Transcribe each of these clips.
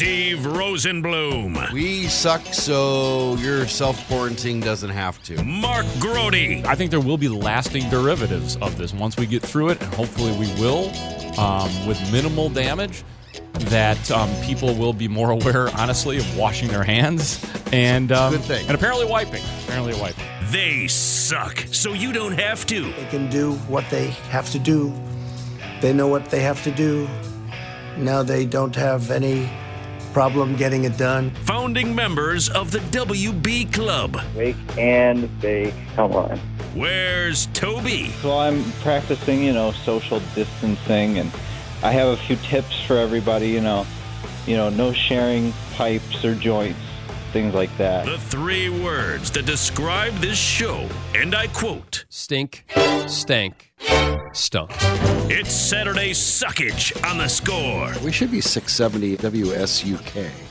Steve Rosenbloom. We suck, so your self quarantine doesn't have to. Mark Grote. I think there will be lasting derivatives of this once we get through it, and hopefully we will, um, with minimal damage. That um, people will be more aware, honestly, of washing their hands and um, Good thing. and apparently wiping. Apparently wiping. They suck, so you don't have to. They can do what they have to do. They know what they have to do. Now they don't have any problem getting it done. Founding members of the WB Club. Wake and bake. Come on. Where's Toby? So I'm practicing, you know, social distancing, and I have a few tips for everybody. You know, you know, no sharing pipes or joints, things like that. The three words that describe this show, and I quote Stink, stank, stunk. It's Saturday Suckage on the score. We should be 670 WSUK.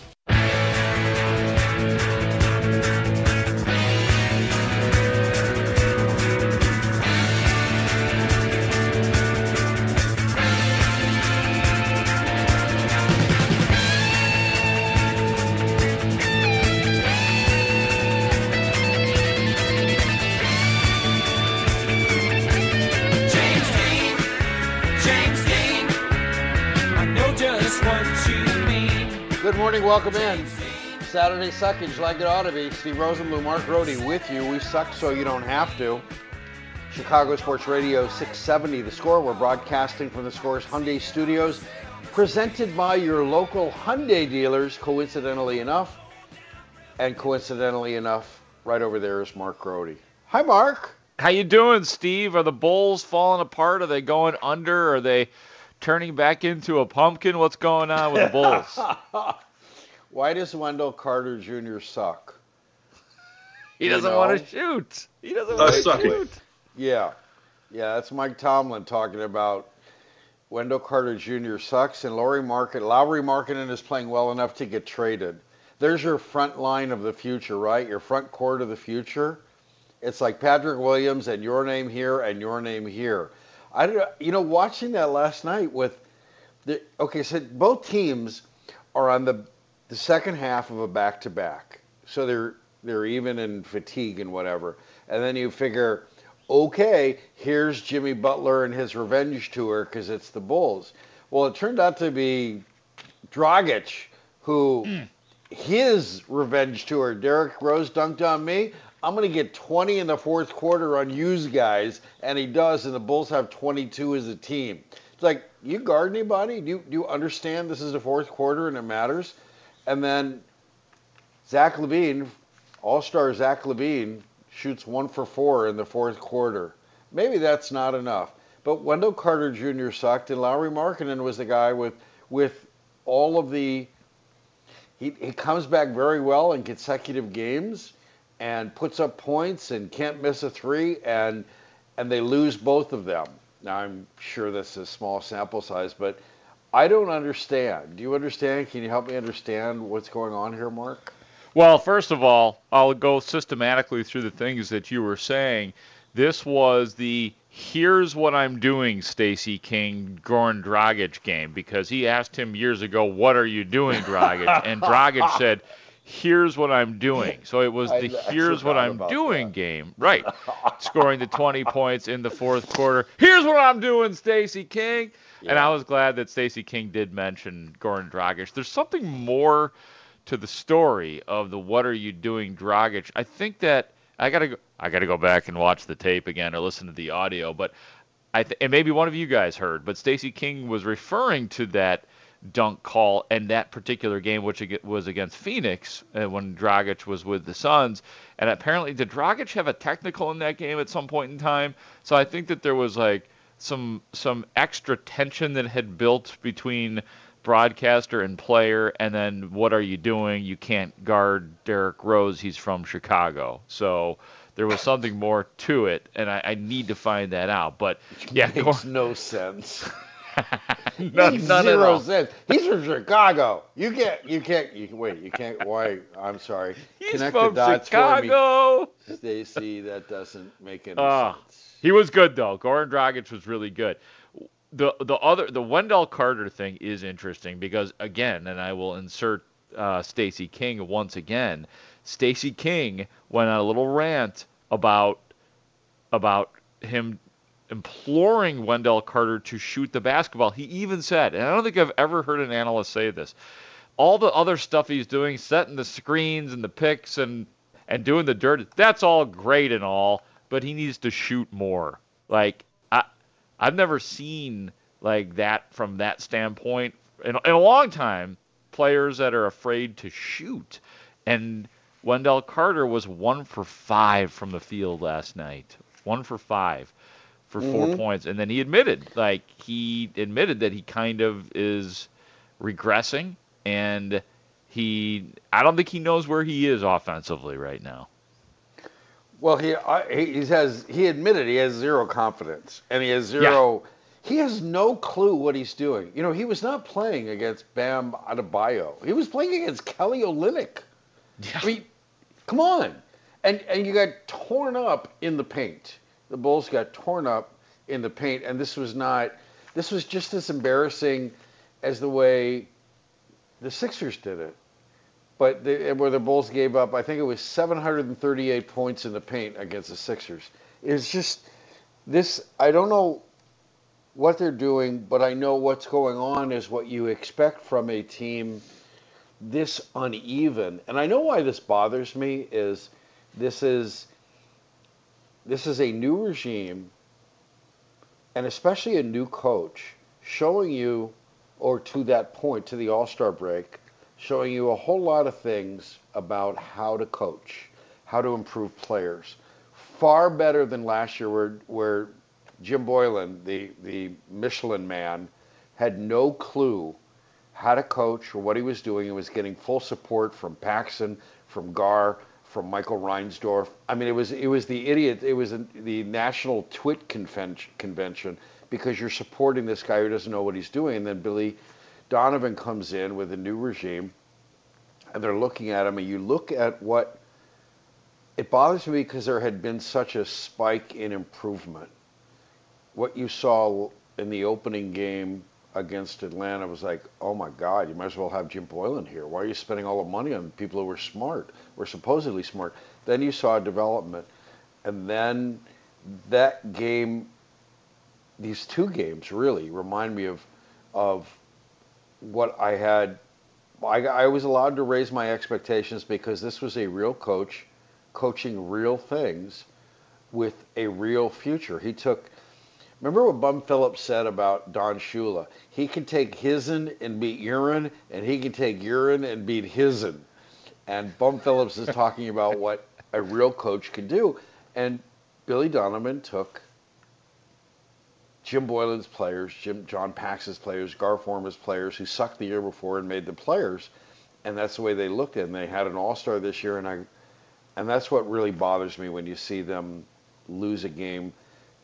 Welcome in. Saturday Suckage, like it ought to be. Steve Rosenbloom, Mark Grote with you. We suck so you don't have to. Chicago Sports Radio 670, The Score. We're broadcasting from the Score's Hyundai Studios, presented by your local Hyundai dealers, coincidentally enough. And coincidentally enough, right over there is Mark Grote. Hi, Mark. How you doing, Steve? Are the Bulls falling apart? Are they going under? Are they turning back into a pumpkin? What's going on with the Bulls? Why does Wendell Carter Jr. suck? he doesn't know? want to shoot. He doesn't want to shoot. Yeah. Yeah, that's Mike Tomlin talking about Wendell Carter Jr. sucks and Lauri Market Lauri Markkanen is playing well enough to get traded. There's your front line of the future, right? Your front court of the future. It's like Patrick Williams and your name here and your name here. I don't you know watching that last night with the okay, so both teams are on the the second half of a back to back. So they're they're even in fatigue and whatever. And then you figure, okay, here's Jimmy Butler and his revenge tour because it's the Bulls. Well, it turned out to be Dragic, who hmm. his revenge tour. Derrick Rose dunked on me. I'm going to get 20 in the fourth quarter on use guys, and he does, and the Bulls have 22 as a team. It's like, you guard anybody? Do you, do you understand this is the fourth quarter and it matters? And then Zach LaVine, all star Zach LaVine, shoots one for four in the fourth quarter. Maybe that's not enough. But Wendell Carter Jr. sucked, and Lauri Markkanen was the guy with with all of the. He, he comes back very well in consecutive games, and puts up points and can't miss a three, and and they lose both of them. Now I'm sure this is small sample size, but I don't understand. Do you understand? Can you help me understand what's going on here, Mark? Well, first of all, I'll go systematically through the things that you were saying. This was the here's what I'm doing, Stacey King, Goran Dragic game because he asked him years ago, "What are you doing, Dragic?" and Dragic said, here's what I'm doing. So it was the I here's what I'm doing game. Right. Scoring the 20 points in the fourth quarter. Here's what I'm doing, Stacey King. And I was glad that Stacey King did mention Goran Dragic. There's something more to the story of the what are you doing Dragic. I think that I got to go I got to go back and watch the tape again or listen to the audio, but I th- and maybe one of you guys heard, but Stacey King was referring to that dunk call and that particular game, which was against Phoenix uh, when Dragic was with the Suns. And apparently, did Dragic have a technical in that game at some point in time? So I think that there was like some some extra tension that had built between broadcaster and player, and then what are you doing? You can't guard Derrick Rose. He's from Chicago, so there was something more to it, and I, I need to find that out. But yeah, Makes no sense. none, Makes none zero sense. He's from Chicago. You can't. You can't. You wait. You can't. Why? I'm sorry. He's Connect from the dots Chicago. for me, Stacey. That doesn't make any Ah, sense. He was good though. Goran Dragic was really good. The the other the Wendell Carter thing is interesting because again, and I will insert uh, Stacey King once again. Stacey King went on a little rant about about him imploring Wendell Carter to shoot the basketball. He even said, and I don't think I've ever heard an analyst say this. All the other stuff he's doing, setting the screens and the picks and and doing the dirt, that's all great and all, but he needs to shoot more. Like I I've never seen like that from that standpoint in, in a long time. Players that are afraid to shoot, and Wendell Carter was one for five from the field last night. One for five for 4 Mhm. points, and then he admitted, like he admitted that he kind of is regressing, and he I don't think he knows where he is offensively right now. Well, he I, he he has he admitted he has zero confidence and he has zero. He has no clue what he's doing. You know, he was not playing against Bam Adebayo. He was playing against Kelly Olynyk. I mean, come on. And and you got torn up in the paint. The Bulls got torn up in the paint, and this was not. This was just as embarrassing as the way the Sixers did it. But where the Bulls gave up, I think it was 738 points in the paint against the Sixers. It's just this. I don't know what they're doing, but I know what's going on is what you expect from a team this uneven. And I know why this bothers me is this is this is a new regime and especially a new coach showing you or to that point to the All-Star break showing you a whole lot of things about how to coach, how to improve players. Far better than last year where where Jim Boylen, the the Michelin man, had no clue how to coach or what he was doing and was getting full support from Paxson, from Gar, from Michael Reinsdorf. I mean, it was it was the idiot. It was the national twit convention, convention because you're supporting this guy who doesn't know what he's doing. And then Billy Donovan comes in with a new regime, and they're looking at him. And you look at what it bothers me because there had been such a spike in improvement. What you saw in the opening game against Atlanta was like, oh my God, you might as well have Jim Boylen here. Why are you spending all the money on people who were smart, were supposedly smart? Then you saw development. And then that game, these two games really remind me of, of what I had. I, I was allowed to raise my expectations because this was a real coach coaching real things with a real future. He took Remember what Bum Phillips said about Don Shula? He can take hisn and beat urine, and he can take urine and beat hisn. And Bum Phillips is talking about what a real coach can do. And Billy Donovan took Jim Boylen's players, Jim John Pax's players, Gar Forman's players who sucked the year before and made the players, and that's the way they looked at. It. And they had an All Star this year, and I, and that's what really bothers me when you see them lose a game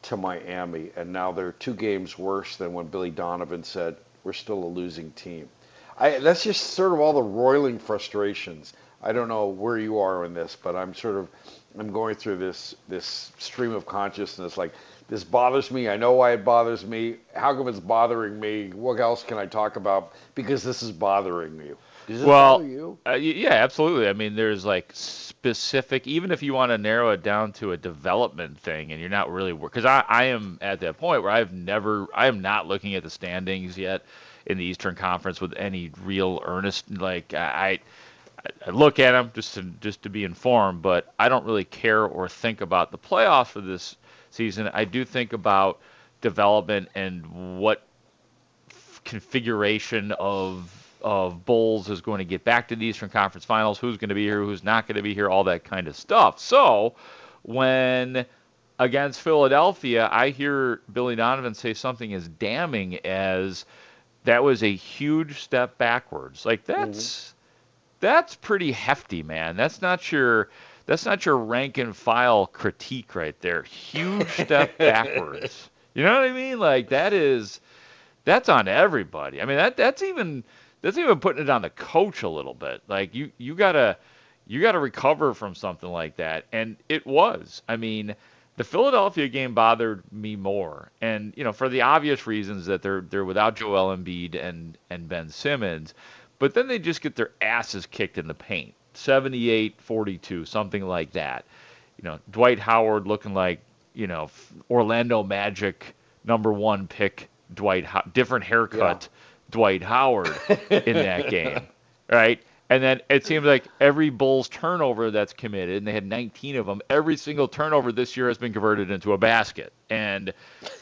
to Miami, and now they're two games worse than when Billy Donovan said we're still a losing team. I, that's just sort of all the roiling frustrations. I don't know where you are in this, but I'm sort of I'm going through this this stream of consciousness. Like this bothers me. I know why it bothers me. How come it's bothering me? What else can I talk about? Because this is bothering you. Does it well, you? Uh, yeah, absolutely. I mean, there's like specific, even if you want to narrow it down to a development thing, and you're not really because I, I am at that point where I've never, I am not looking at the standings yet in the Eastern Conference with any real earnest. Like I, I look at them just to just to be informed, but I don't really care or think about the playoffs for this season. I do think about development and what configuration of of Bulls is going to get back to the Eastern Conference Finals, who's going to be here, who's not going to be here, all that kind of stuff. So when against Philadelphia, I hear Billy Donovan say something as damning as that was a huge step backwards. Like that's mm-hmm. that's pretty hefty, man. That's not your that's not your rank and file critique right there. Huge step backwards. You know what I mean? Like that is that's on everybody. I mean that that's even that's even putting it on the coach a little bit. Like you you gotta you gotta recover from something like that, and it was. I mean, the Philadelphia game bothered me more, and you know for the obvious reasons that they're they're without Joel Embiid and and Ben Simmons, but then they just get their asses kicked in the paint, 78-42, something like that. You know, Dwight Howard looking like you know Orlando Magic number one pick Dwight different haircut. Yeah Dwight Howard in that game, right? And then it seems like every Bulls turnover that's committed, and they had 19 of them, every single turnover this year has been converted into a basket. And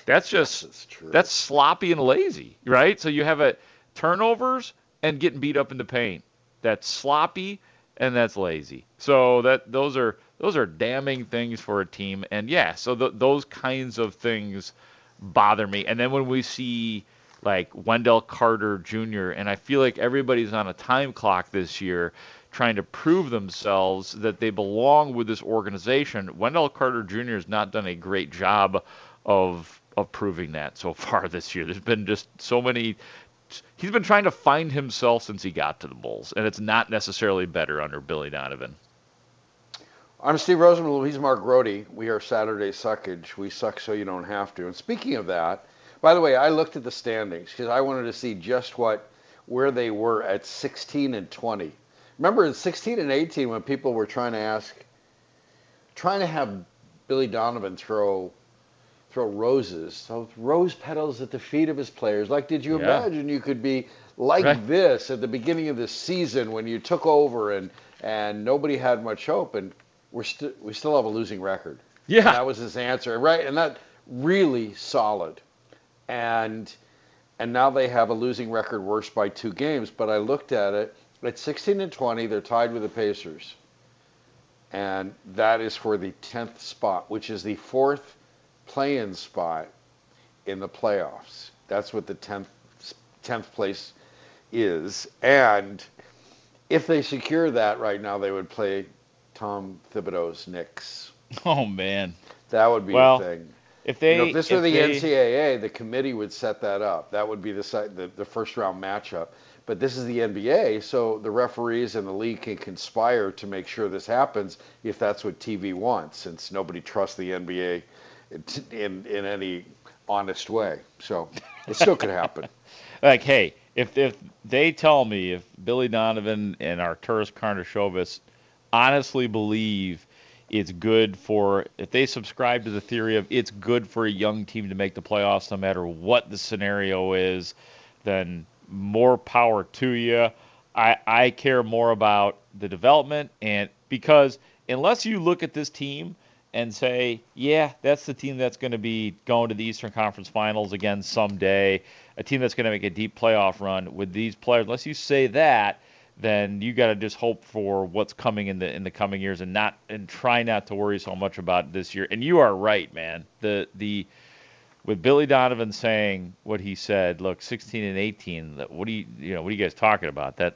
that's just that's, that's sloppy and lazy, right? So you have a turnovers and getting beat up in the paint. That's sloppy and that's lazy. So that those are those are damning things for a team. And yeah, so those kinds of things bother me. And then when we see like Wendell Carter Jr. And I feel like everybody's on a time clock this year trying to prove themselves that they belong with this organization. Wendell Carter Jr. has not done a great job of of proving that so far this year. There's been just so many he's been trying to find himself since he got to the Bulls, and it's not necessarily better under Billy Donovan. I'm Steve Rosenbloom. He's Mark Grote. We are Saturday Suckage. We suck so you don't have to. And speaking of that, by the way, I looked at the standings because I wanted to see just what where they were at 16 and 20. Remember in 16 and 18 when people were trying to ask, trying to have Billy Donovan throw throw roses, so rose petals at the feet of his players. Like, did you yeah. imagine you could be like right. this at the beginning of the season when you took over and and nobody had much hope, and we're still we still have a losing record. Yeah, and that was his answer, right? And that really solid and and now they have a losing record worse by two games. But I looked at it at 16 and 20, they're tied with the Pacers, and that is for the 10th spot, which is the fourth play-in spot in the playoffs. That's what the 10th 10th place is, and if they secure that right now, they would play Tom Thibodeau's Knicks. Oh man, that would be well, a thing. If they, you know, if this were the they, NCAA, the committee would set that up. That would be the, the the first round matchup. But this is the NBA, so the referees and the league can conspire to make sure this happens if that's what TV wants, since nobody trusts the NBA in in any honest way. So it still could happen. like, hey, if if they tell me if Billy Donovan and Arturas Karnisovas honestly believe it's good for if they subscribe to the theory of it's good for a young team to make the playoffs no matter what the scenario is, then more power to you. I I care more about the development and because unless you look at this team and say, yeah, that's the team that's going to be going to the Eastern Conference Finals again someday, a team that's going to make a deep playoff run with these players. Unless you say that, then you got to just hope for what's coming in the in the coming years and not and try not to worry so much about this year. And you are right, man. The the with Billy Donovan saying what he said, look, 16 and 18. What do you you know? What are you guys talking about? That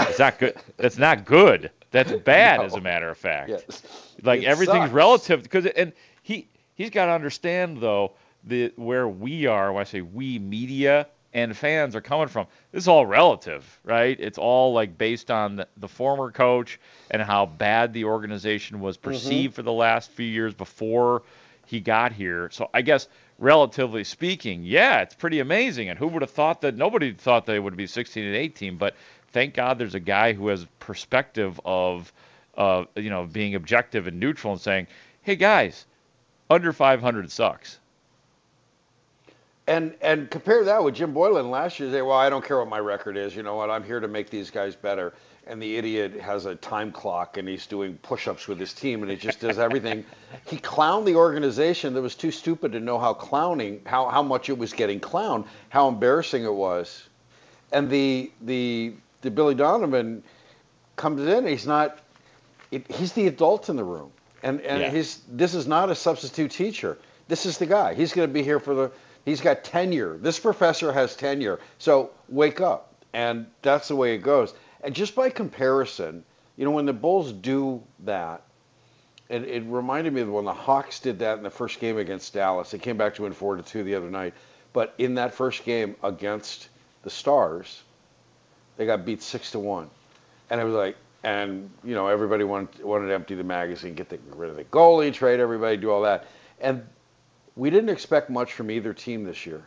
it's not good. That's not good. That's bad, no. as a matter of fact. Yes. Like it everything's sucks. relative because and he he's got to understand though the where we are. When I say we media and fans are coming from. This is all relative, right? It's all like based on the, the former coach and how bad the organization was mm-hmm. perceived mm-hmm. for the last few years before he got here. So I guess relatively speaking, yeah, it's pretty amazing. And who would have thought that nobody thought they would be 16 and 18, but thank God there's a guy who has perspective of, uh, you know, being objective and neutral and saying, hey guys, under 500 sucks. And and compare that with Jim Boylen last year. Say, well, I don't care what my record is. You know what? I'm here to make these guys better. And the idiot has a time clock and he's doing push-ups with his team and he just does everything. he clowned the organization that was too stupid to know how clowning, how how much it was getting clowned, how embarrassing it was. And the the Billy Donovan comes in. He's not. It, he's the adult in the room, and and Yeah. he's this is not a substitute teacher. This is the guy. He's going to be here for the. He's got tenure. This professor has tenure. So wake up, and that's the way it goes. And just by comparison, you know, when the Bulls do that, it, it reminded me of when the Hawks did that in the first game against Dallas. They came back to win four to two the other night, but in that first game against the Stars, they got beat six to one, and it was like, and you know, everybody wanted wanted to empty the magazine, get, the, rid of the goalie, trade everybody, do all that, and we didn't expect much from either team this year.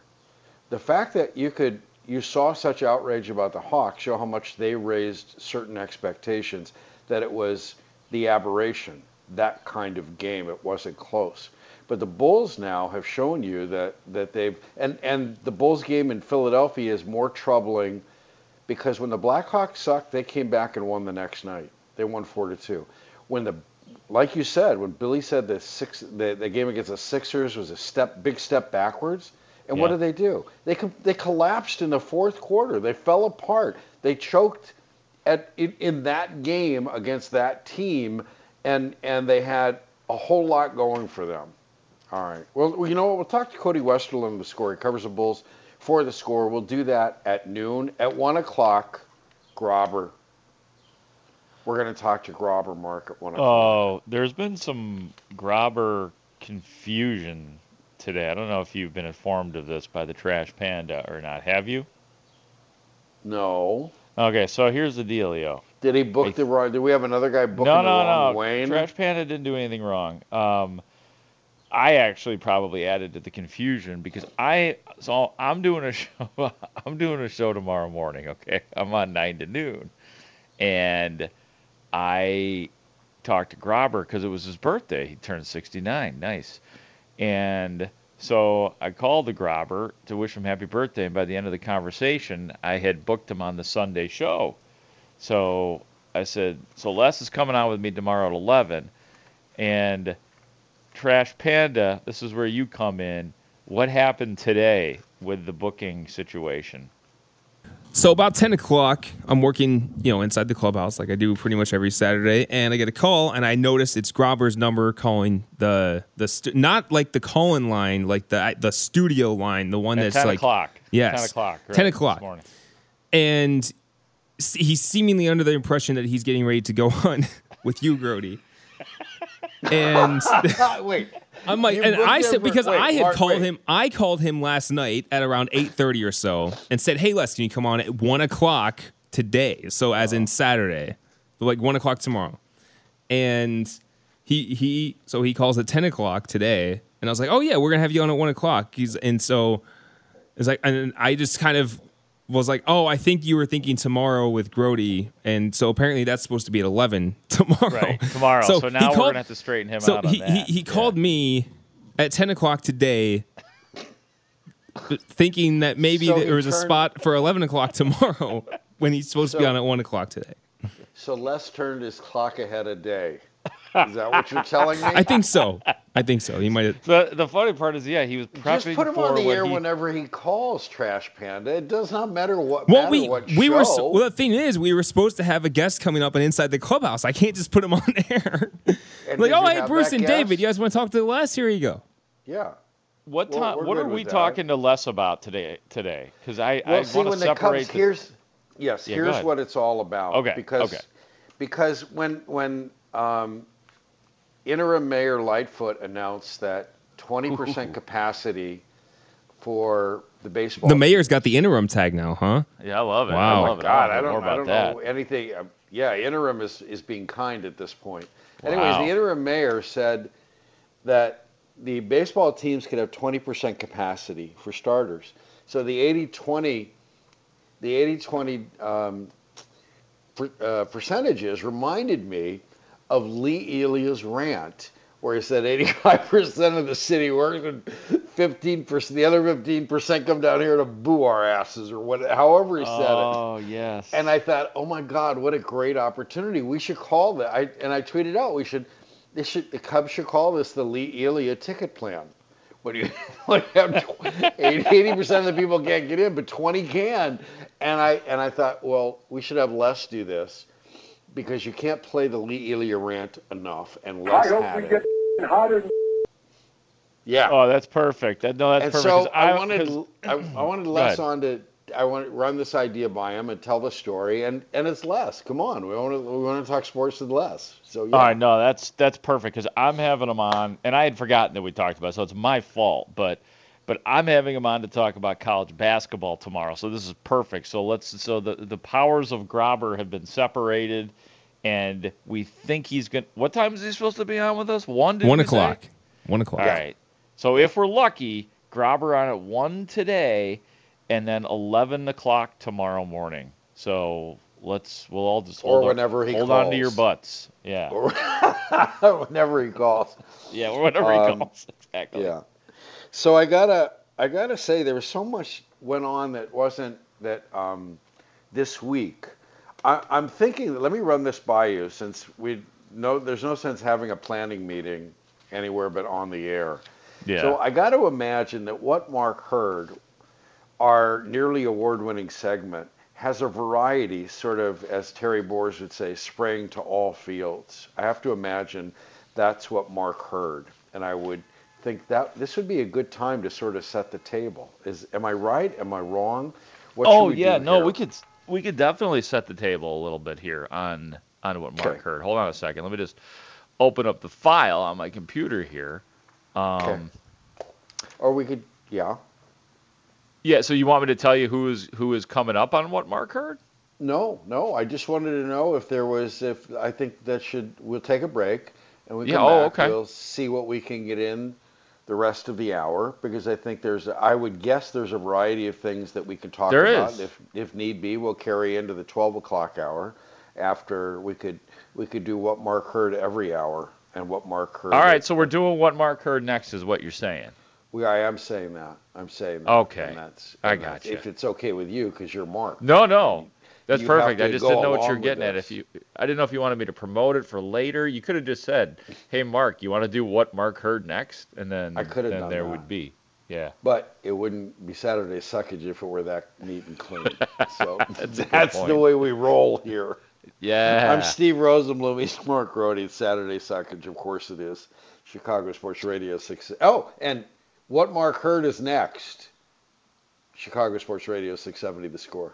The fact that you could you saw such outrage about the Hawks show how much they raised certain expectations that it was the aberration, that kind of game. It wasn't close. But the Bulls now have shown you that, that they've and, and the Bulls game in Philadelphia is more troubling because when the Blackhawks sucked, they came back and won the next night. They won four to two. When the like you said, when Billy said the six the, the game against the Sixers was a step big step backwards, and what did they do? They they collapsed in the fourth quarter. They fell apart. They choked at in, in that game against that team, and and they had a whole lot going for them. All right. Well, you know what? We'll talk to Cody Westerlund, the score. He covers the Bulls for the score. We'll do that at noon. At one o'clock, Grobber. We're going to talk to Grobber Mark at one o'clock. Oh, there's been some Grobber confusion today. I don't know if you've been informed of this by the Trash Panda or not. Have you? no. Okay, so here's the dealio. Did he book the wrong? Did we have another guy booking No, the no, wrong no. Wayne? Trash Panda didn't do anything wrong. Um, I actually probably added to the confusion because I so I'm doing a show. I'm doing a show tomorrow morning. Okay, I'm on nine to noon, and I talked to Grobber because it was his birthday. He turned 69. Nice, and so I called the Grobber to wish him happy birthday. And by the end of the conversation, I had booked him on the Sunday show. So I said, so Les is coming on with me tomorrow at 11. And Trash Panda, this is where you come in. What happened today with the booking situation? So about ten o'clock, I'm working, you know, inside the clubhouse like I do pretty much every Saturday, and I get a call, and I notice it's Grobber's number calling the the stu- not like the call-in line, like the the studio line, the one At that's 10 like o'clock. Yes, 10 o'clock. right, ten o'clock, morning. and he's seemingly under the impression that he's getting ready to go on with you, Grote. And Wait. I'm like, You and I said because wait, I had Mark, called wait. him, I called him last night at around eight thirty or so, and said, "Hey, Les, can you come on at one o'clock today?" So as Oh. in Saturday, like one o'clock tomorrow, and he he so he calls at ten o'clock today, and I was like, "Oh yeah, we're gonna have you on at one o'clock." He's and so it's like, and I just kind of was like, "Oh, I think you were thinking tomorrow with Grote," and so apparently that's supposed to be at eleven tomorrow. Right, tomorrow. So, he now we're called- going to have to straighten him so out on he, that. he, he called me at 10 o'clock today thinking that maybe So there was a spot for 11 o'clock tomorrow when he's supposed to be on at 1 o'clock today So Les turned his clock ahead a day. Is that what you're telling me? i think so i think so he might have the, the funny part is, yeah, he was prepping Just put him for on the air he, whenever he calls Trash Panda. It does not matter what well matter we what we show. were so, well the thing is we were supposed to have a guest coming up and inside the clubhouse i can't just put him on air like oh you hey bruce and guest? david you guys want to talk to les here you go Yeah. What We're- time? What are with we that. talking to Les about today? Today, because I, Well, I see, want to when separate. Cubs, the- here's yes, Yeah, here's what it's all about. Okay, Because okay. because when when um, interim mayor Lightfoot announced that 20% capacity for the baseball. the mayor's got the interim tag now huh yeah, I love it. Wow. I love it. God, I, I want to don't, know more I don't that. know anything. uh, yeah, interim is, is being kind at this point. Anyways, the interim mayor said that the baseball teams could have 20% capacity for starters. So the 80-20, the 80-20 um, uh, percentages reminded me of Lee Elia's rant, where he said 85% of the city works and 15%, the other 15% come down here to boo our asses or what, however he said Oh it. Oh, yes. And I thought, oh my God, what a great opportunity. We should call that. I, and I tweeted out, we should, they should, the Cubs should call this the Lee Elia ticket plan. When you, when you have 80 percent of the people can't get in, but 20 can, and I and I thought, well, we should have Les do this because you can't play the Lee Elia rant enough, and Les I hope had we it. get hotter. than- Yeah. Oh, that's perfect. That, no, that's and perfect. so 'cause I, 'cause- wanted I, I wanted Go Les on to I want to run this idea by him and tell the story, and and it's Les. Come on, we want to we want to talk sports with Les. So yeah. All right, no, that's that's perfect because I'm having him on, and I had forgotten that we talked about, it, so it's my fault. But but I'm having him on to talk about college basketball tomorrow, so this is perfect. So let's so the the powers of Grobber have been separated, and we think he's going. to What time is he supposed to be on with us? One. did One we say? o'clock. One o'clock. All right. So if we're lucky, Grobber on at one today, and then eleven o'clock tomorrow morning. So let's we'll all just Or hold on- whenever he hold on to your butts. Yeah. whenever he calls. Yeah, or whenever Um, he calls. Exactly. Yeah. So I gotta I gotta say there was so much went on that wasn't that um, this week. I, I'm thinking. Let me run this by you since we know there's no sense having a planning meeting anywhere but on the air. Yeah. So I got to imagine that what Mark heard, our nearly award-winning segment, has a variety, sort of as Terry Boers would say, spraying to all fields. I have to imagine that's what Mark heard, and I would think that this would be a good time to sort of set the table. Is am I right? Am I wrong? What oh we yeah, no, here? we could we could definitely set the table a little bit here on on what Mark Okay. heard. Hold on a second. Let me just open up the file on my computer here. Um, Okay. Or we could, yeah. Yeah. So you want me to tell you who is who is coming up on what Mark heard? No, no. I just wanted to know if there was. If I think that should. We'll take a break and we Yeah, come oh, back. okay. We'll see what we can get in the rest of the hour because I think there's. I would guess there's a variety of things that we could talk There about. is. If if need be, we'll carry into the 12 o'clock hour. After we could we could do what Mark heard every hour and what Mark heard. All right. So we're doing what Mark heard next, is what you're saying. We, I am saying that. I'm saying that. Okay. And that's, I got gotcha. If it's okay with you, because you're Mark. No, no. That's perfect. I just didn't know what you're getting at. If you, I didn't know if you wanted me to promote it for later. You could have just said, "Hey, Mark, you want to do what Mark heard next?" And then, I could have done there that. would be, yeah. But it wouldn't be Saturday suckage if it were that neat and clean. So That's that's the way we roll here. Yeah. I'm Steve Rosenbloom. He's Mark Grote. It's Saturday suckage. Of course it is. Chicago Sports Radio 6. Oh, and what Mark heard is next. Chicago Sports Radio 670 The Score.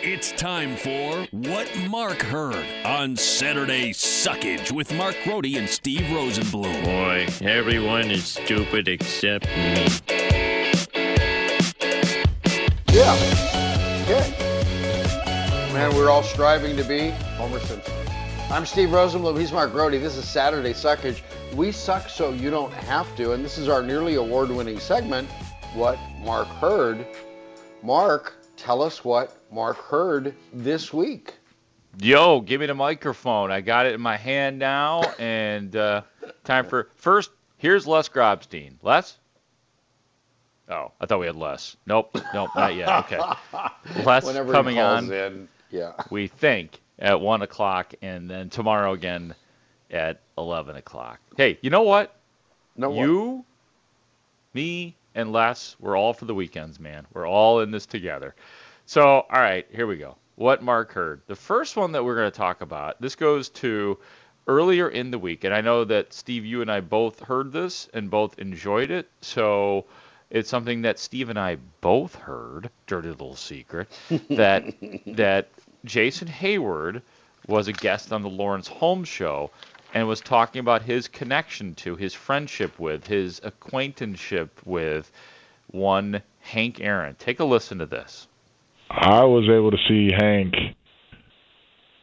It's time for What Mark Heard on Saturday Suckage with Mark Grote and Steve Rosenbloom. Boy, everyone is stupid except me. Yeah. Okay. Man, we're all striving to be Homer Simpson. I'm Steve Rosenbloom. He's Mark Grote. This is Saturday Suckage. We suck so you don't have to. And this is our nearly award winning segment, What Mark Heard. Mark, tell us what Mark heard this week. Yo, give me the microphone. I got it in my hand now, and uh, time for first. Here's Les Grobstein. Les. Oh, I thought we had Les. Nope, nope, not yet. Okay, Les Whenever coming on. in, yeah. We think at one o'clock, and then tomorrow again at eleven o'clock. Hey, you know what? No, you, me, and Les, we're all for the weekends, man. We're all in this together. So, all right, here we go. What Mark heard. The first one that we're going to talk about, this goes to earlier in the week, and I know that Steve, you and I both heard this and both enjoyed it. So, it's something that Steve and I both heard, dirty little secret, that that Jason Heyward was a guest on the Lawrence Holmes show and was talking about his connection to, his friendship with, his acquaintanceship with one Hank Aaron. Take a listen to this. I was able to see Hank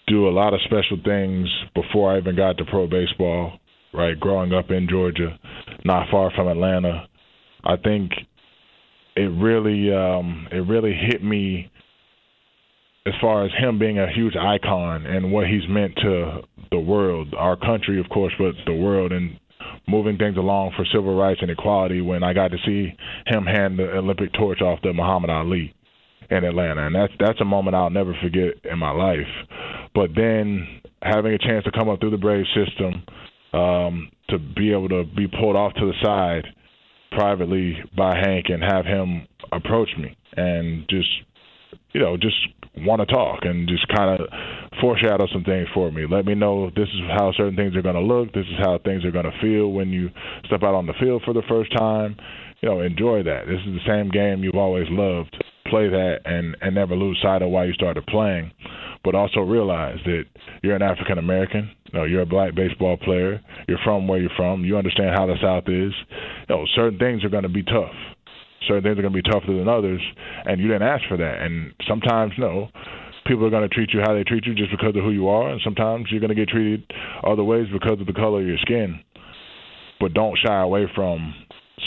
do a lot of special things before I even got to pro baseball, right? Growing up in Georgia, not far from Atlanta. I think it really um it really hit me as far as him being a huge icon and what he's meant to the world, our country of course, but the world and moving things along for civil rights and equality when I got to see him hand the Olympic torch off to Muhammad Ali in Atlanta, and that's that's a moment I'll never forget in my life. But then having a chance to come up through the Brave system, um, to be able to be pulled off to the side privately by Hank and have him approach me and just you know just want to talk and just kind of foreshadow some things for me. Let me know this is how certain things are going to look. This is how things are going to feel when you step out on the field for the first time. You know, enjoy that. This is the same game you've always loved play that and and never lose sight of why you started playing, but also realize that you're an African American. You know, you're a black baseball player. You're from where you're from. You understand how the South is. You know, certain things are going to be tough. Certain things are going to be tougher than others, and you didn't ask for that. And sometimes, no, people are going to treat you how they treat you just because of who you are, and sometimes you're going to get treated other ways because of the color of your skin. But don't shy away from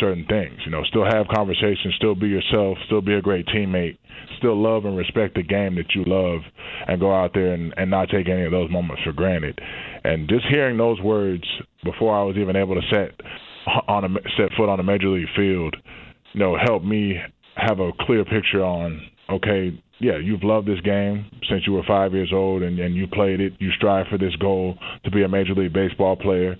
certain things. You know, still have conversations, still be yourself, still be a great teammate, still love and respect the game that you love, and go out there and, and not take any of those moments for granted. And just hearing those words before I was even able to set on a set foot on a major league field, you know, helped me have a clear picture on okay, yeah, you've loved this game since you were five years old and, and you played it. You strive for this goal to be a major league baseball player,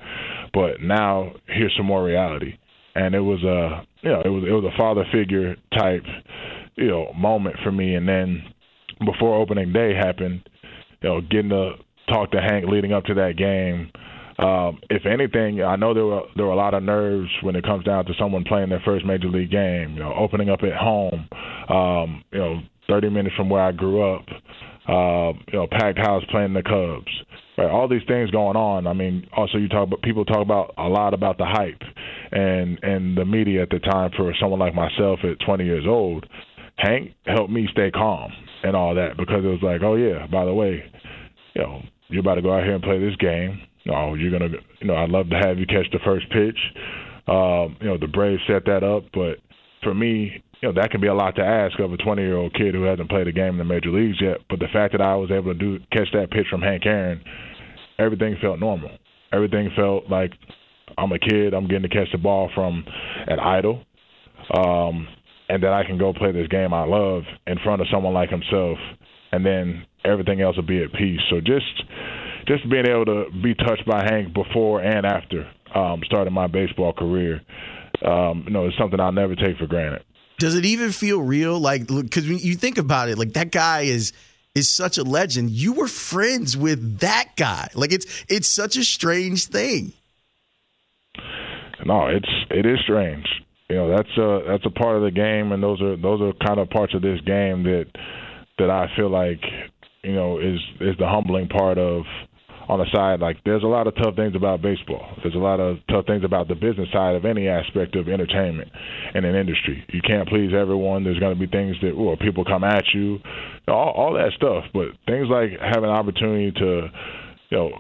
but now here's some more reality and it was a you know it was it was a father figure type you know moment for me and then before opening day happened you know getting to talk to Hank leading up to that game um, if anything, I know there were there were a lot of nerves when it comes down to someone playing their first major league game. You know, opening up at home. Um, you know, 30 minutes from where I grew up. Uh, you know, packed house playing the Cubs. Right, all these things going on. I mean, also you talk about people talk about a lot about the hype and and the media at the time for someone like myself at 20 years old, Hank helped me stay calm and all that because it was like, oh yeah, by the way, you know, you're about to go out here and play this game. no, you're gonna, you know, I'd love to have you catch the first pitch. Um, you know, the Braves set that up, but for me, you know, that can be a lot to ask of a 20 year old kid who hasn't played a game in the major leagues yet. But the fact that I was able to do catch that pitch from Hank Aaron, everything felt normal. Everything felt like I'm a kid. I'm getting to catch the ball from an idol, um, and that I can go play this game I love in front of someone like himself, and then everything else will be at peace. So just just being able to be touched by Hank before and after um, starting my baseball career, um, you know, is something I'll never take for granted. Does it even feel real? Like, because when you think about it, like that guy is is such a legend. You were friends with that guy. Like it's it's such a strange thing. No, it's it is strange. You know, that's a that's a part of the game, and those are those are kind of parts of this game that that I feel like you know is is the humbling part of on the side, like there's a lot of tough things about baseball. There's a lot of tough things about the business side of any aspect of entertainment in an industry. You can't please everyone. There's going to be things that, well, people come at you, all, all that stuff. But things like having an opportunity to, you know,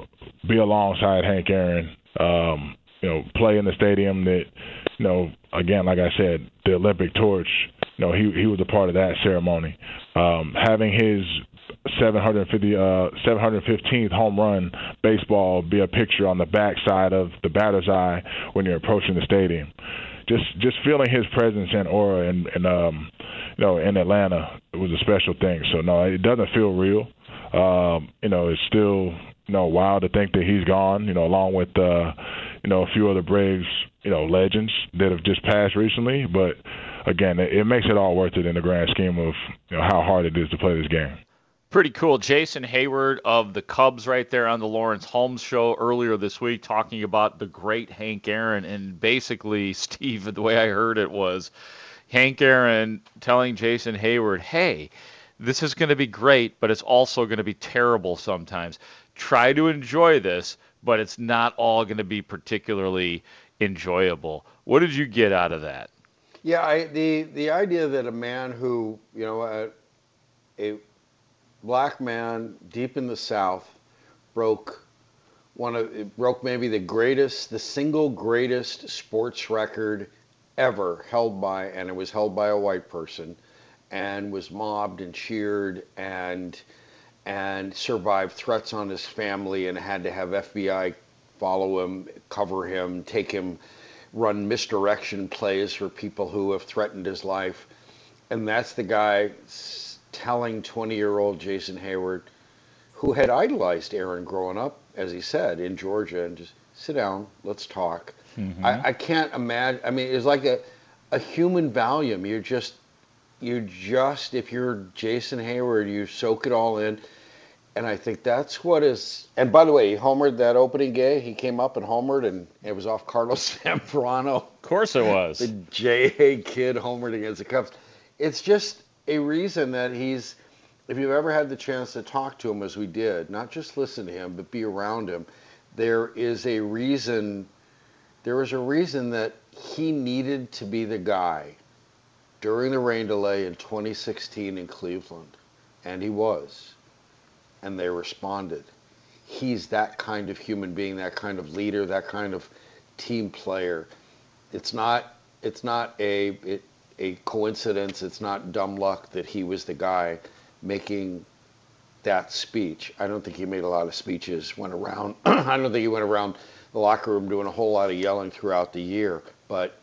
be alongside Hank Aaron, um, you know, play in the stadium that, you know, again, like I said, the Olympic torch, you know, he he was a part of that ceremony. Um, having his 750 uh 715th home run baseball be a picture on the backside of the batter's eye when you're approaching the stadium. Just just feeling his presence and aura and, and um you know in Atlanta was a special thing. So no, it doesn't feel real. Um, you know, it's still you know wild to think that he's gone. You know, along with uh, you know a few other Braves you know legends that have just passed recently. But again, it, it makes it all worth it in the grand scheme of you know how hard it is to play this game. Pretty cool. Jason Heyward of the Cubs right there on the Lawrence Holmes show earlier this week talking about the great Hank Aaron. And basically, Steve, the way I heard it was Hank Aaron telling Jason Heyward, hey, this is going to be great, but it's also going to be terrible sometimes. Try to enjoy this, but it's not all going to be particularly enjoyable. What did you get out of that? Yeah, I, the the idea that a man who you know uh, a, a black man deep in the South broke one of it broke maybe the greatest, the single greatest sports record ever held by, and it was held by a white person, and was mobbed and cheered and and survived threats on his family and had to have FBI follow him, cover him, take him, run misdirection plays for people who have threatened his life, and that's the guy telling 20 year old Jason Heyward, who had idolized Aaron growing up, as he said, in Georgia, and just sit down, let's talk. Mm-hmm. I, I, can't imagine. I mean, it's like a, a human volume. You're just, you just, if you're Jason Heyward, you soak it all in. And I think that's what is. And by the way, he homered that opening game. He came up and homered, and it was off Carlos Zambrano. Of course it was. the J-Hey kid homered against the Cubs. It's just a reason that he's, if you've ever had the chance to talk to him as we did, not just listen to him, but be around him, there is a reason, there was a reason that he needed to be the guy during the rain delay in 2016 in Cleveland. And he was. And they responded. He's that kind of human being, that kind of leader, that kind of team player. It's not it's not a it, a coincidence. It's not dumb luck that he was the guy making that speech. I don't think he made a lot of speeches, went around. I don't think he went around the locker room doing a whole lot of yelling throughout the year. But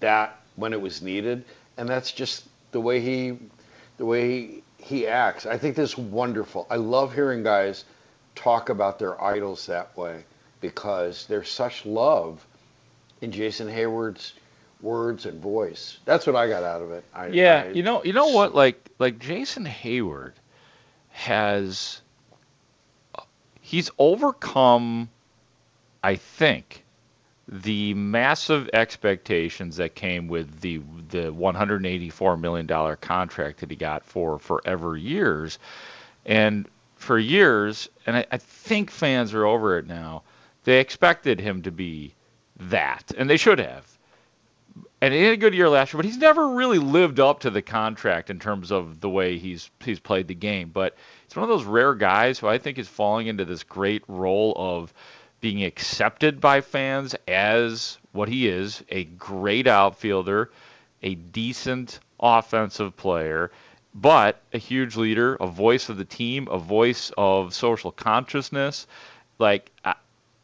that, when it was needed, and that's just the way he, the way he, he acts. I think this is wonderful. I love hearing guys talk about their idols that way because there's such love in Jason Heyward's words and voice. That's what I got out of it. I, yeah, I, you know, you know what? Like, like Jason Heyward has he's overcome, I think, the massive expectations that came with the the 184 million dollar contract that he got for forever years, and for years, and I, I think fans are over it now. They expected him to be that, and they should have and he had a good year last year, but he's never really lived up to the contract in terms of the way he's he's played the game. But it's one of those rare guys who I think is falling into this great role of being accepted by fans as what he is a great outfielder, a decent offensive player, but a huge leader, a voice of the team, a voice of social consciousness. Like, I,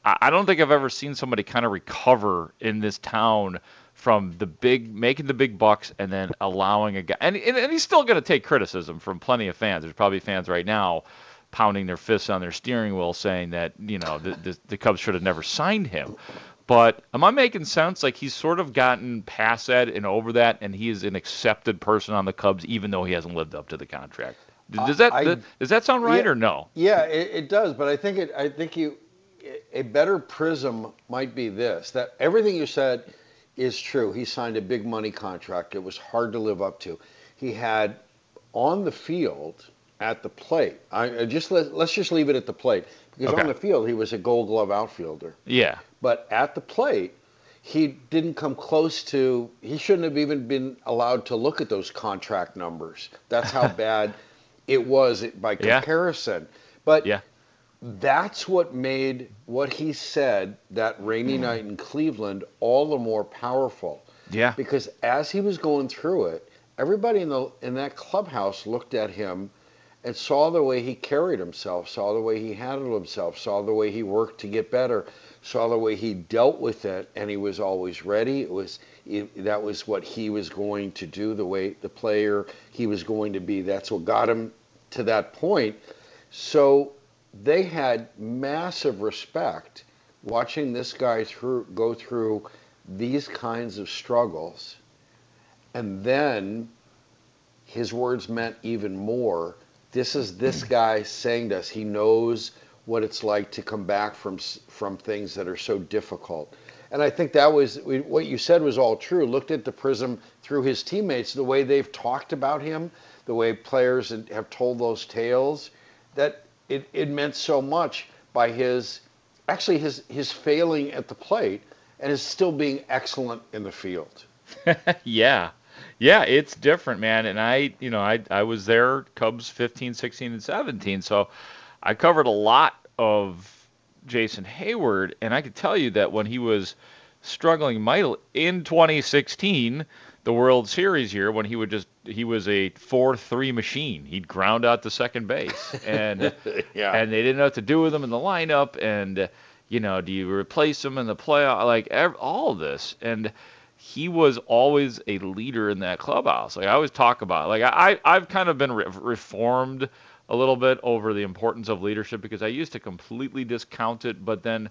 I don't think I've ever seen somebody kind of recover in this town from the big making the big bucks and then allowing a guy and and, and he's still going to take criticism from plenty of fans. There's probably fans right now pounding their fists on their steering wheel saying that you know the the, the Cubs should have never signed him. But am I making sense? Like he's sort of gotten past that and over that, and he is an accepted person on the Cubs, even though he hasn't lived up to the contract. Does that I- does that sound right Yeah. or no? Yeah, it, it does, but I think it. I think you, a better prism might be this: that everything you said is true. He signed a big money contract. It was hard to live up to. He had on the field at the plate. I just let, let's just leave it at the plate because Okay. on the field he was a Gold Glove outfielder. Yeah. But at the plate, he didn't come close to. He shouldn't have even been allowed to look at those contract numbers. That's how bad it was by Yeah. comparison. But Yeah. That's what made what he said that rainy hmm. night in Cleveland all the more powerful. Yeah. Because as he was going through it, everybody in the in that clubhouse looked at him and saw the way he carried himself, saw the way he handled himself, saw the way he worked to get better, saw the way he dealt with it, and he was always ready. It was it, that was what he was going to do, the way the player he was going to be. That's what got him to that point. So they had massive respect watching this guy through go through these kinds of struggles. And then his words meant even more. This is this hmm. guy saying to us he knows what it's like to come back from from things that are so difficult. And I think that was what you said was all true. Looked at the prism through his teammates, the way they've talked about him, the way players have told those tales, that it, it meant so much by his actually his his failing at the plate and his still being excellent in the field. yeah. Yeah, it's different, man. And I, you know, I I was there Cubs 15, 16 and 17. So I covered a lot of Jason Heyward and I could tell you that when he was struggling mightily in 2016, the World Series year when he would just he was a 4-3 machine. He'd ground out the second base and Yeah. and they didn't know what to do with him in the lineup and you know, do you replace him in the playoff like ev- all of this and he was always a leader in that clubhouse. Like I always talk about, like I I've kind of been re- reformed a little bit over the importance of leadership because I used to completely discount it, but then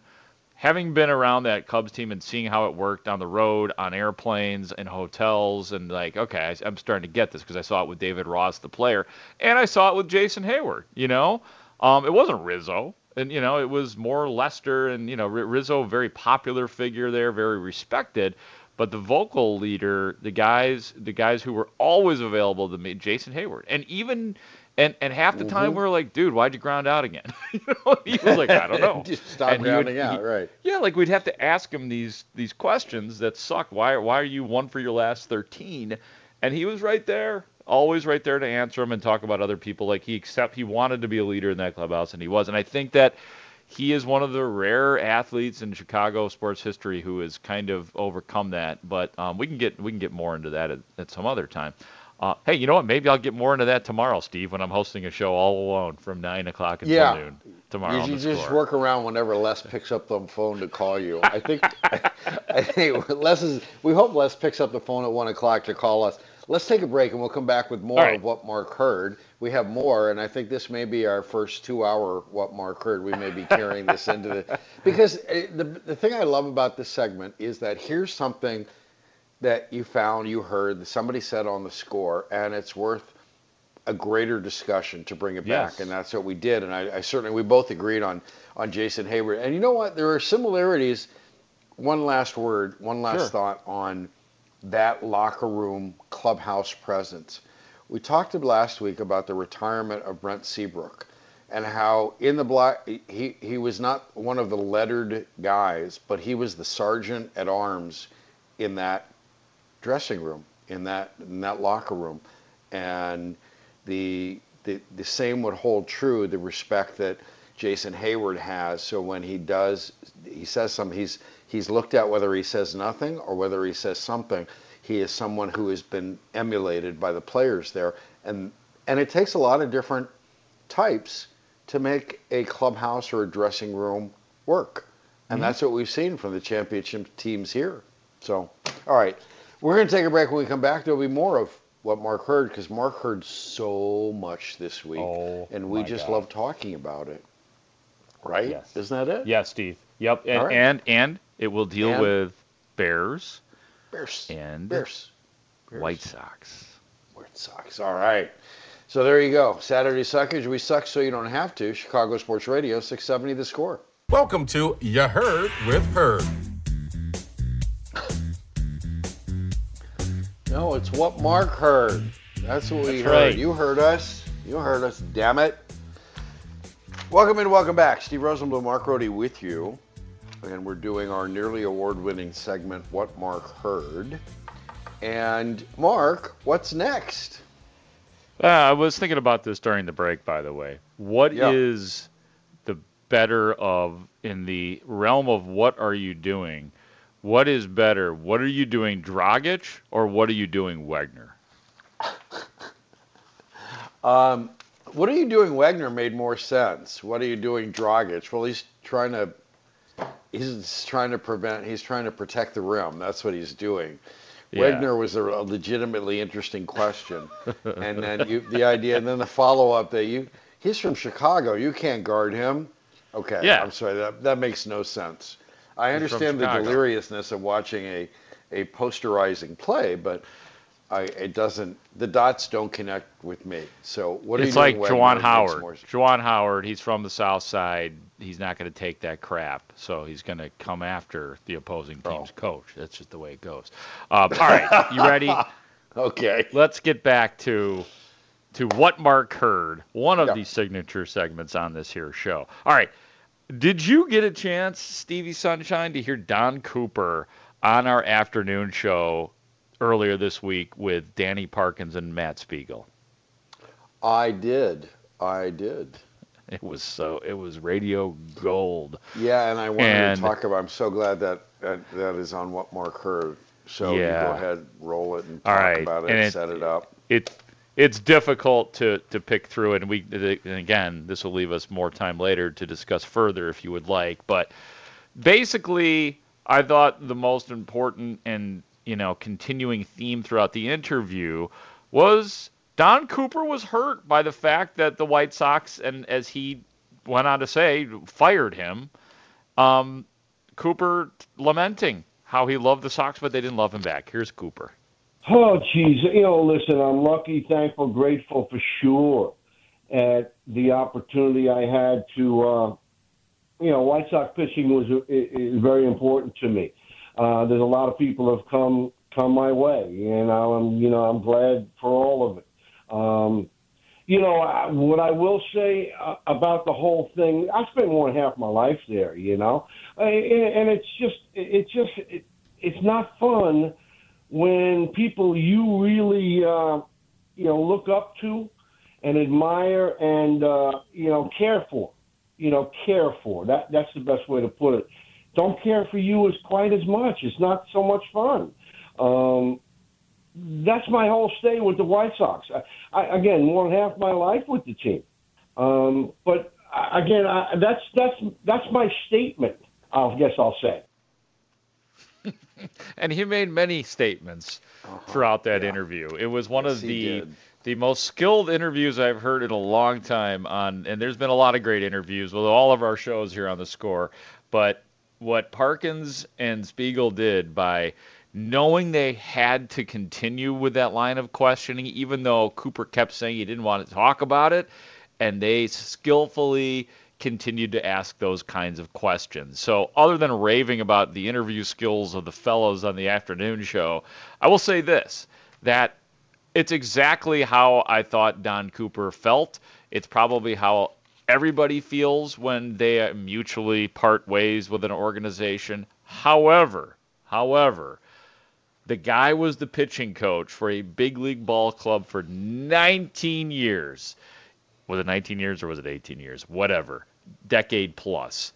having been around that Cubs team and seeing how it worked on the road, on airplanes and hotels, and like, okay, I, I'm starting to get this because I saw it with David Ross, the player, and I saw it with Jason Heyward. You know, um, it wasn't Rizzo, and you know, it was more Lester, and you know, Rizzo, very popular figure there, very respected. But the vocal leader, the guys, the guys who were always available to me, Jason Heyward, and even. And, and half the time Mhm. we are like, dude, why'd you ground out again? you know, he was like, I don't know. Just stop And he would- grounding out, he- right. yeah, like we'd have to ask him these these questions that suck. Why why are you one for your last thirteen? And he was right there, always right there to answer them and talk about other people. Like he accept he wanted to be a leader in that clubhouse, and he was. And I think that he is one of the rare athletes in Chicago sports history who has kind of overcome that. But um, we can get we can get more into that at, at some other time. Uh, hey, you know what? Maybe I'll get more into that tomorrow, Steve, when I'm hosting a show all alone from nine o'clock until Yeah. noon tomorrow. You, you just score. work around whenever Les picks up the phone to call you. I think I think Les is. We hope Les picks up the phone at one o'clock to call us. Let's take a break and we'll come back with more right. of what Mark heard. We have more, and I think this may be our first two-hour what Mark heard. We may be carrying this into the because uh, the the thing I love about this segment is that here's something that you found, you heard, that somebody said on the score, and it's worth a greater discussion to bring it Yes. back, and that's what we did. And I, I certainly we both agreed on on Jason Heyward. And you know what? There are similarities. One last word, one last Sure. thought on that locker room clubhouse presence. We talked last week about the retirement of Brent Seabrook and how in the black he he was not one of the lettered guys, but he was the sergeant at arms in that dressing room, in that in that locker room, and the the the same would hold true. The respect that Jason Heyward has. So when he does, he says something. He's he's looked at whether he says nothing or whether he says something. He is someone who has been emulated by the players there, and and it takes a lot of different types to make a clubhouse or a dressing room work. And Mhm. that's what we've seen from the championship teams here. So, all right. We're going to take a break. When we come back, there'll be more of what Mark heard because Mark heard so much this week. Oh and we my just God. love talking about it. Right? Yes. Isn't that it? Yeah, Steve. Yep. And All right. and, and it will deal And- with Bears Bears. and Bears. White Sox. White Sox. All right. So there you go. Saturday suckage. We suck so you don't have to. Chicago Sports Radio, 670 the score. Welcome to Ya Heard with Herb. No, it's what Mark heard. That's what we That's heard. right. You heard us. You heard us. Damn it. Welcome and welcome back. Steve Rosenbloom, Mark Grote with you. And we're doing our nearly award winning segment, What Mark Heard. And Mark, what's next? Uh, I was thinking about this during the break, by the way. What is the better of, in the realm of what are you doing? What is better? What are you doing, Dragic, or what are you doing, Wagner? Um, what are you doing? Wagner made more sense. What are you doing, Dragic? Well, he's trying to he's trying to prevent he's trying to protect the rim. That's what he's doing. Yeah. Wagner was a, a legitimately interesting question, and then you, the idea, and then the follow up that you he's from Chicago. You can't guard him. Okay, Yeah. I'm sorry. That that makes no sense. I understand the deliriousness of watching a a posterizing play, but I it doesn't. The dots don't connect with me. So what are it's you like doing? Wagner, Juwan that Howard. more- Juwan Howard, he's from the South Side. He's not going to take that crap, so he's going to come after the opposing team's Oh. coach. That's just the way it goes. Um, all right, you ready? okay. Let's get back to to what Mark heard. One of Yeah. the signature segments on this here show. All right. Did you get a chance, Stevie Sunshine, to hear Don Cooper on our afternoon show earlier this week with Danny Parkins and Matt Spiegel? I did. I did. It was so. It was radio gold. Yeah, and I wanted And- to talk about. I'm so glad that that, that is on what Mark heard. So you Yeah. go ahead, roll it, and talk right, about it, and and it- set it up. It it's difficult to to pick through and we and again this will leave us more time later to discuss further if you would like. But basically, I thought the most important and you know continuing theme throughout the interview was Don Cooper was hurt by the fact that the White Sox, and as he went on to say, fired him. Um, Cooper lamenting how he loved the Sox, but they didn't love him back. Here's Cooper. Oh, geez. You know, listen, I'm lucky, thankful, grateful for sure at the opportunity I had to, uh, you know, White Sox pitching was is very important to me. Uh, there's a lot of people have come come my way, and I'm, you know, I'm glad for all of it. Um, you know, I- what I will say uh, about the whole thing, I spent more than half my life there, you know, Uh, and and it's just, it's just, it, it's not fun when people you really, uh, you know, look up to and admire and, uh, you know, care for, you know, care for. That that's the best way to put it. Don't care for you as quite as much. It's not so much fun. Um, that's my whole stay with the White Sox. I, I, again, more than half my life with the team. Um, but again, I, that's that's that's my statement. I guess I'll say. and he made many statements uh-huh. throughout that interview. It was one Yes, of the the most skilled interviews I've heard in a long time on and there's been a lot of great interviews with all of our shows here on the score, but what Parkins and Spiegel did by knowing they had to continue with that line of questioning even though Cooper kept saying he didn't want to talk about it and they skillfully continued to ask those kinds of questions. So, other than raving about the interview skills of the fellows on the afternoon show, I will say this that it's exactly how I thought Don Cooper felt. It's probably how everybody feels when they mutually part ways with an organization. However, however, the guy was the pitching coach for a big league ball club for 19 years. Was it 19 years or was it 18 years? Whatever. Decade plus.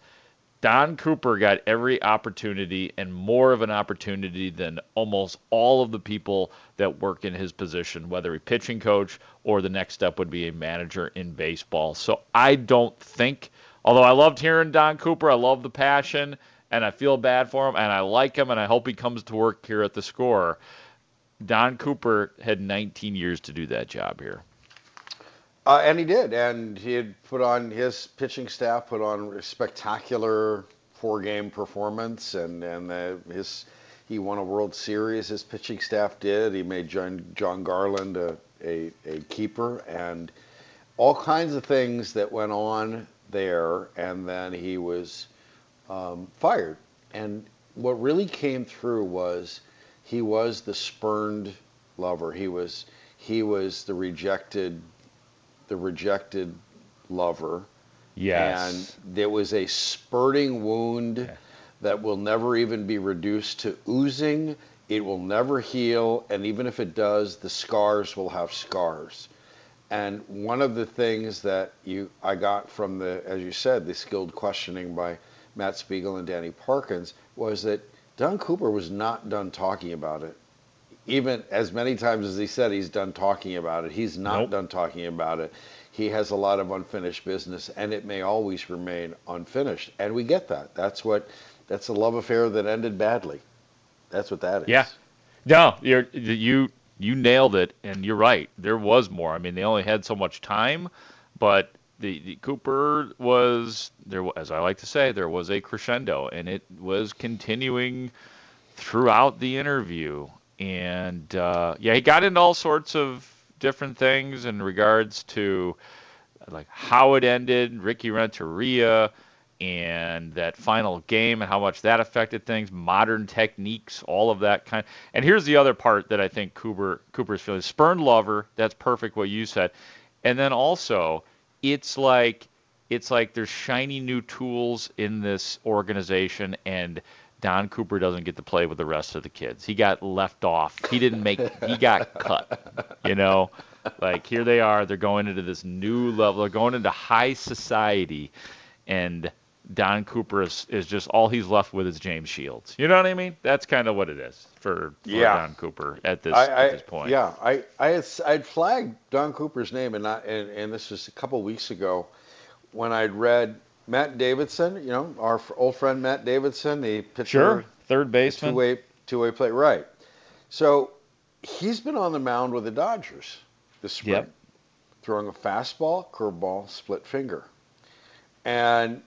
Don Cooper got every opportunity and more of an opportunity than almost all of the people that work in his position, whether a pitching coach or the next step would be a manager in baseball. So I don't think, although I loved hearing Don Cooper, I love the passion and I feel bad for him and I like him and I hope he comes to work here at the score. Don Cooper had 19 years to do that job here. Uh, and he did, and he had put on his pitching staff put on a spectacular four-game performance, and and uh, his he won a World Series. His pitching staff did. He made John Jon Garland a, a, a keeper, and all kinds of things that went on there. And then he was um, fired. And what really came through was he was the spurned lover. He was he was the rejected the rejected lover. Yes. And there was a spurting wound that will never even be reduced to oozing. It will never heal, and even if it does, the scars will have scars. And one of the things that you I got from the, as you said, the skilled questioning by Matt Spiegel and Danny Parkins was that Don Cooper was not done talking about it even as many times as he said he's done talking about it, he's not nope. done talking about it. He has a lot of unfinished business, and it may always remain unfinished. And we get that. That's what. That's a love affair that ended badly. That's what that is. Yeah. No, you're, you you nailed it, and you're right. There was more. I mean, they only had so much time, but the, the Cooper was there. As I like to say, there was a crescendo, and it was continuing throughout the interview and uh, yeah, he got into all sorts of different things in regards to like how it ended, Ricky Renteria, and that final game and how much that affected things, modern techniques, all of that kind. And here's the other part that I think Cooper Cooper's feeling: spurned lover. That's perfect what you said. And then also, it's like it's like there's shiny new tools in this organization and Don Cooper doesn't get to play with the rest of the kids. He got left off. He didn't make. he got cut. You know, like here they are. They're going into this new level. They're going into high society, and Don Cooper is, is just all he's left with is James Shields. You know what I mean? That's kind of what it is for, for yeah. Don Cooper at this I, at this point. Yeah, I I had I'd flagged Don Cooper's name, and not and, and this was a couple weeks ago when I'd read Matt Davidson, you know, our old friend Matt Davidson, the pitcher, sure, third baseman, two-way two-way play, right? So he's been on the mound with the Dodgers this spring, yep. throwing a fastball, curveball, split finger, and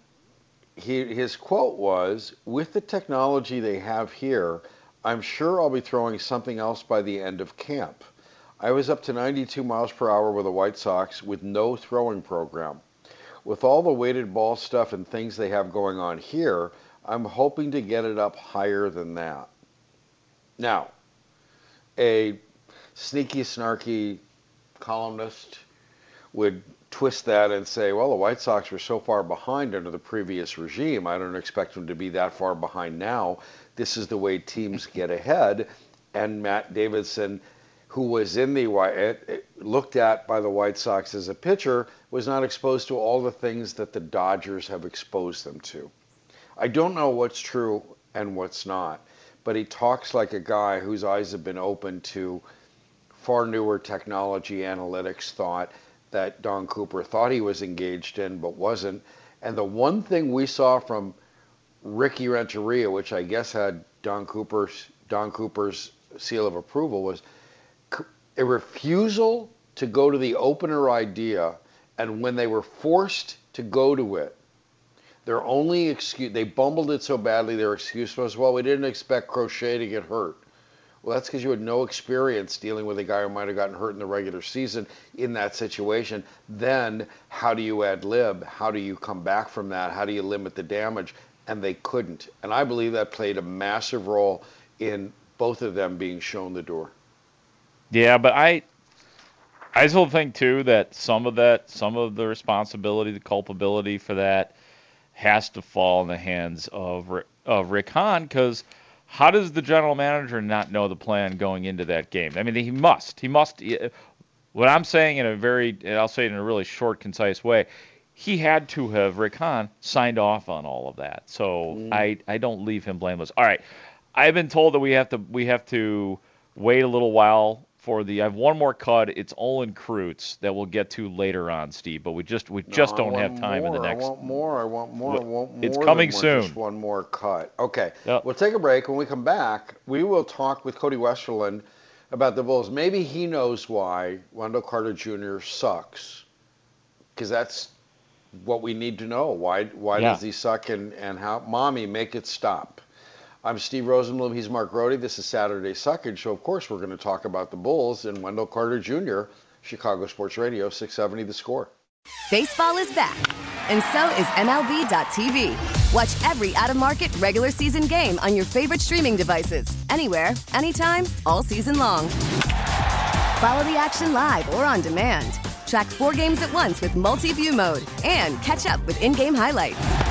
he his quote was, "With the technology they have here, I'm sure I'll be throwing something else by the end of camp." I was up to 92 miles per hour with the White Sox with no throwing program with all the weighted ball stuff and things they have going on here, I'm hoping to get it up higher than that. Now, a sneaky, snarky columnist would twist that and say, well, the White Sox were so far behind under the previous regime. I don't expect them to be that far behind now. This is the way teams get ahead. And Matt Davidson who was in the eh, eh, looked at by the White Sox as a pitcher, was not exposed to all the things that the Dodgers have exposed them to. I don't know what's true and what's not, but he talks like a guy whose eyes have been open to far newer technology analytics thought that Don Cooper thought he was engaged in but wasn't. And the one thing we saw from Ricky Renteria, which I guess had Don Cooper's Don Cooper's seal of approval, was a refusal to go to the opener idea, and when they were forced to go to it, their only excuse, they bumbled it so badly, their excuse was, well, we didn't expect Crochet to get hurt. Well, that's because you had no experience dealing with a guy who might have gotten hurt in the regular season in that situation. Then, how do you ad lib? How do you come back from that? How do you limit the damage? And they couldn't. And I believe that played a massive role in both of them being shown the door. Yeah, but I I still think too that some of that, some of the responsibility, the culpability for that, has to fall in the hands of of Rick Hahn because how does the general manager not know the plan going into that game? I mean, he must. He must. What I'm saying in a very, I'll say it in a really short, concise way, he had to have Rick Hahn signed off on all of that. So Mm. I I don't leave him blameless. All right, I've been told that we have to we have to wait a little while for the. I have one more cut. It's Olin Kreutz that we'll get to later on, Steve. But we just we just No, don't have time in the more. next. I want more. I want more. I want more. It's coming soon. Just one more cut. Okay. We'll take a break. When we come back, we will talk with Cody Westerlund about the Bulls. Maybe he knows why Wendell Carter Jr. sucks, because that's what we need to know. Why? Why Yeah. does he suck? And and how? Mommy, make it stop. I'm Steve Rosenbloom. He's Mark Grote. This is Saturday Suckage. So, of course, we're going to talk about the Bulls and Wendell Carter Jr., Chicago Sports Radio, 670 The Score. Baseball is back, and so is MLB.tv. Watch every out of market regular season game on your favorite streaming devices, anywhere, anytime, all season long. Follow the action live or on demand. Track four games at once with multi view mode and catch up with in game highlights.